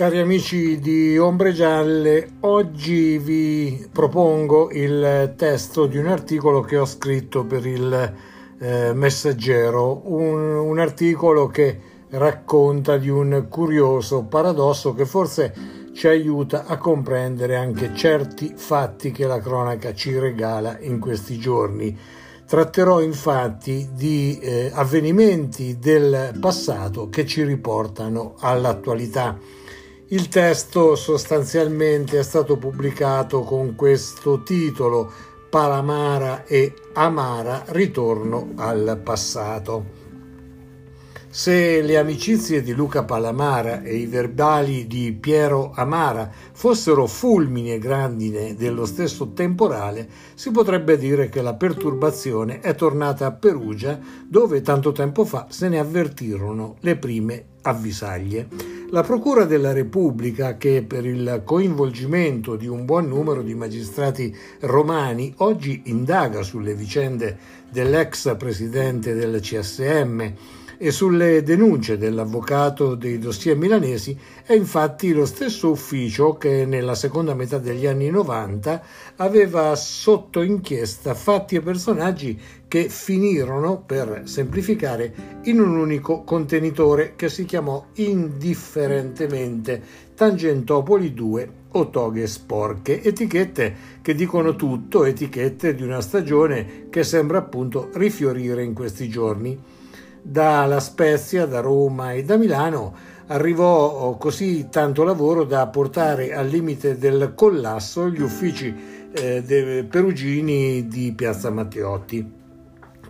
Cari amici di Ombre Gialle, oggi vi propongo il testo di un articolo che ho scritto per il eh, Messaggero, un, un articolo che racconta di un curioso paradosso che forse ci aiuta a comprendere anche certi fatti che la cronaca ci regala in questi giorni. Tratterò infatti di eh, avvenimenti del passato che ci riportano all'attualità. Il testo sostanzialmente è stato pubblicato con questo titolo Palamara e Amara Ritorno al passato. Se le amicizie di Luca Palamara e i verbali di Piero Amara fossero fulmini e grandine dello stesso temporale, si potrebbe dire che la perturbazione è tornata a Perugia, dove tanto tempo fa se ne avvertirono le prime avvisaglie. La Procura della Repubblica, che per il coinvolgimento di un buon numero di magistrati romani oggi indaga sulle vicende dell'ex presidente del CSM, e sulle denunce dell'avvocato dei dossier milanesi è infatti lo stesso ufficio che nella seconda metà degli anni 90 aveva sotto inchiesta fatti e personaggi che finirono, per semplificare, in un unico contenitore che si chiamò indifferentemente Tangentopoli 2 o toghe sporche, etichette che dicono tutto, etichette di una stagione che sembra appunto rifiorire in questi giorni da La Spezia, da Roma e da Milano arrivò così tanto lavoro da portare al limite del collasso gli uffici eh, perugini di Piazza Matteotti,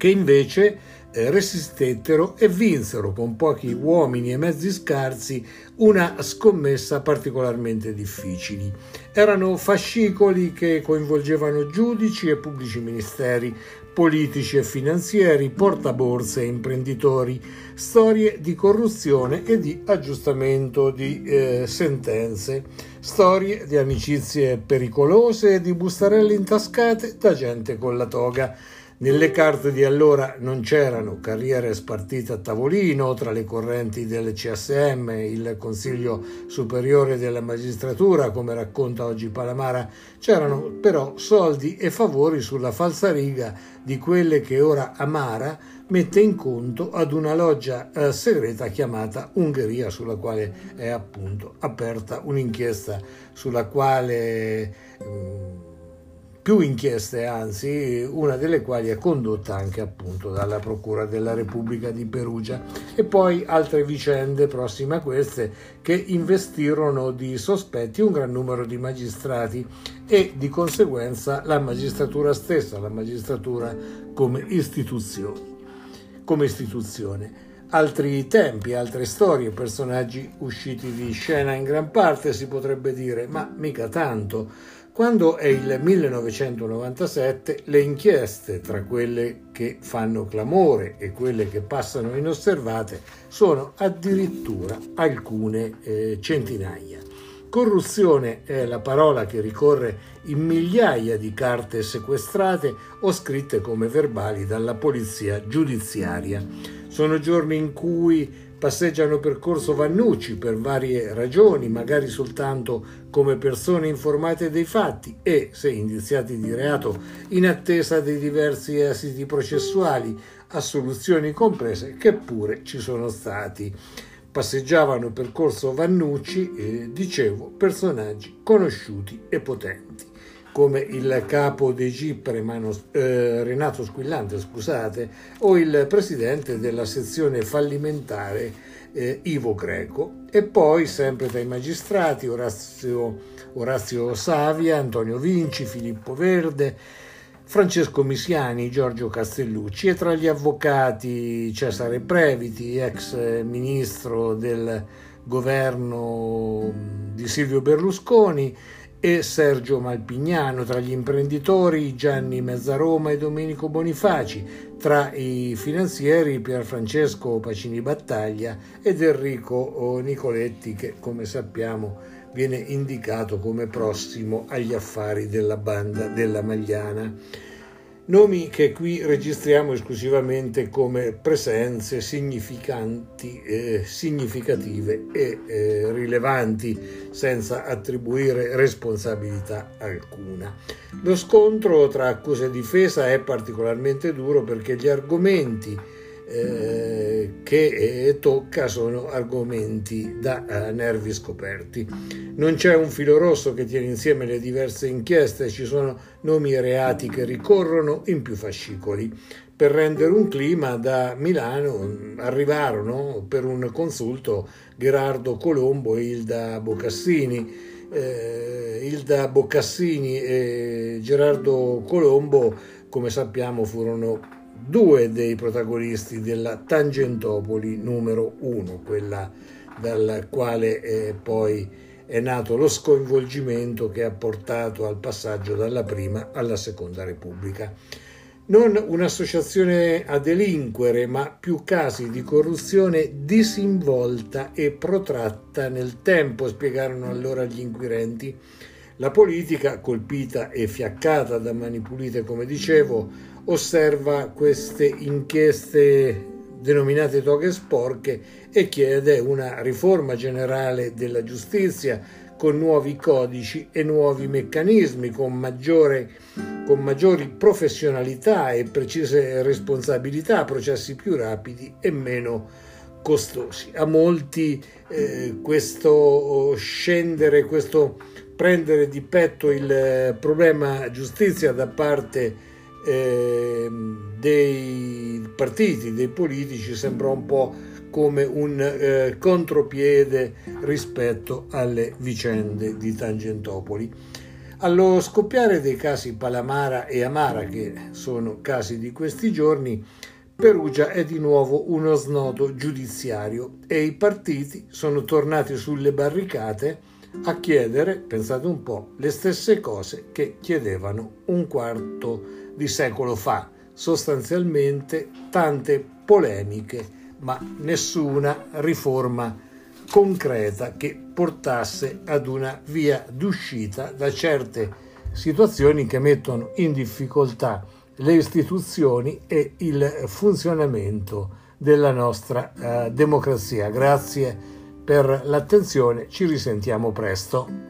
che invece eh, resistettero e vinsero con pochi uomini e mezzi scarsi una scommessa particolarmente difficile. Erano fascicoli che coinvolgevano giudici e pubblici ministeri, politici e finanzieri, portaborse e imprenditori, storie di corruzione e di aggiustamento di eh, sentenze, storie di amicizie pericolose e di bustarelle intascate da gente con la toga nelle carte di allora non c'erano carriere spartite a tavolino tra le correnti del CSM, il Consiglio Superiore della Magistratura, come racconta oggi Palamara, c'erano però soldi e favori sulla falsariga di quelle che ora Amara mette in conto ad una loggia eh, segreta chiamata Ungheria, sulla quale è appunto aperta un'inchiesta sulla quale... Eh, più inchieste, anzi, una delle quali è condotta anche appunto dalla Procura della Repubblica di Perugia e poi altre vicende prossime a queste che investirono di sospetti un gran numero di magistrati e di conseguenza la magistratura stessa, la magistratura come istituzione. Come istituzione altri tempi, altre storie, personaggi usciti di scena in gran parte, si potrebbe dire, ma mica tanto. Quando è il 1997 le inchieste tra quelle che fanno clamore e quelle che passano inosservate sono addirittura alcune eh, centinaia. Corruzione è la parola che ricorre in migliaia di carte sequestrate o scritte come verbali dalla polizia giudiziaria. Sono giorni in cui passeggiano per Corso Vannucci per varie ragioni, magari soltanto come persone informate dei fatti e, se indiziati di reato, in attesa dei diversi esiti processuali, assoluzioni comprese, che pure ci sono stati. Passeggiavano per Corso Vannucci, eh, dicevo, personaggi conosciuti e potenti come il capo dei GIP eh, Renato Squillante, scusate, o il presidente della sezione fallimentare eh, Ivo Greco. E poi, sempre tra i magistrati, Orazio, Orazio Savia, Antonio Vinci, Filippo Verde, Francesco Misiani, Giorgio Castellucci e tra gli avvocati Cesare Previti, ex ministro del governo di Silvio Berlusconi, e Sergio Malpignano, tra gli imprenditori Gianni Mezzaroma e Domenico Bonifaci, tra i finanzieri Pierfrancesco Pacini Battaglia ed Enrico Nicoletti che come sappiamo viene indicato come prossimo agli affari della banda della Magliana. Nomi che qui registriamo esclusivamente come presenze significanti, eh, significative e eh, rilevanti, senza attribuire responsabilità alcuna. Lo scontro tra accusa e difesa è particolarmente duro perché gli argomenti eh, che eh, tocca sono argomenti da eh, nervi scoperti. Non c'è un filo rosso che tiene insieme le diverse inchieste, ci sono nomi e reati che ricorrono in più fascicoli. Per rendere un clima da Milano arrivarono per un consulto Gerardo Colombo e Ilda Boccassini. Eh, Ilda Boccassini e Gerardo Colombo, come sappiamo, furono due dei protagonisti della Tangentopoli numero uno, quella dal quale eh, poi è nato lo sconvolgimento che ha portato al passaggio dalla prima alla seconda Repubblica. Non un'associazione a delinquere, ma più casi di corruzione disinvolta e protratta nel tempo, spiegarono allora gli inquirenti. La politica, colpita e fiaccata da mani pulite, come dicevo, osserva queste inchieste denominate toghe sporche e chiede una riforma generale della giustizia con nuovi codici e nuovi meccanismi, con, maggiore, con maggiori professionalità e precise responsabilità, processi più rapidi e meno costosi. A molti eh, questo scendere, questo prendere di petto il problema giustizia da parte eh, dei partiti, dei politici, sembra un po' come un eh, contropiede rispetto alle vicende di Tangentopoli. Allo scoppiare dei casi Palamara e Amara, che sono casi di questi giorni, Perugia è di nuovo uno snodo giudiziario e i partiti sono tornati sulle barricate a chiedere, pensate un po', le stesse cose che chiedevano un quarto di secolo fa, sostanzialmente tante polemiche, ma nessuna riforma concreta che portasse ad una via d'uscita da certe situazioni che mettono in difficoltà le istituzioni e il funzionamento della nostra eh, democrazia. Grazie per l'attenzione, ci risentiamo presto.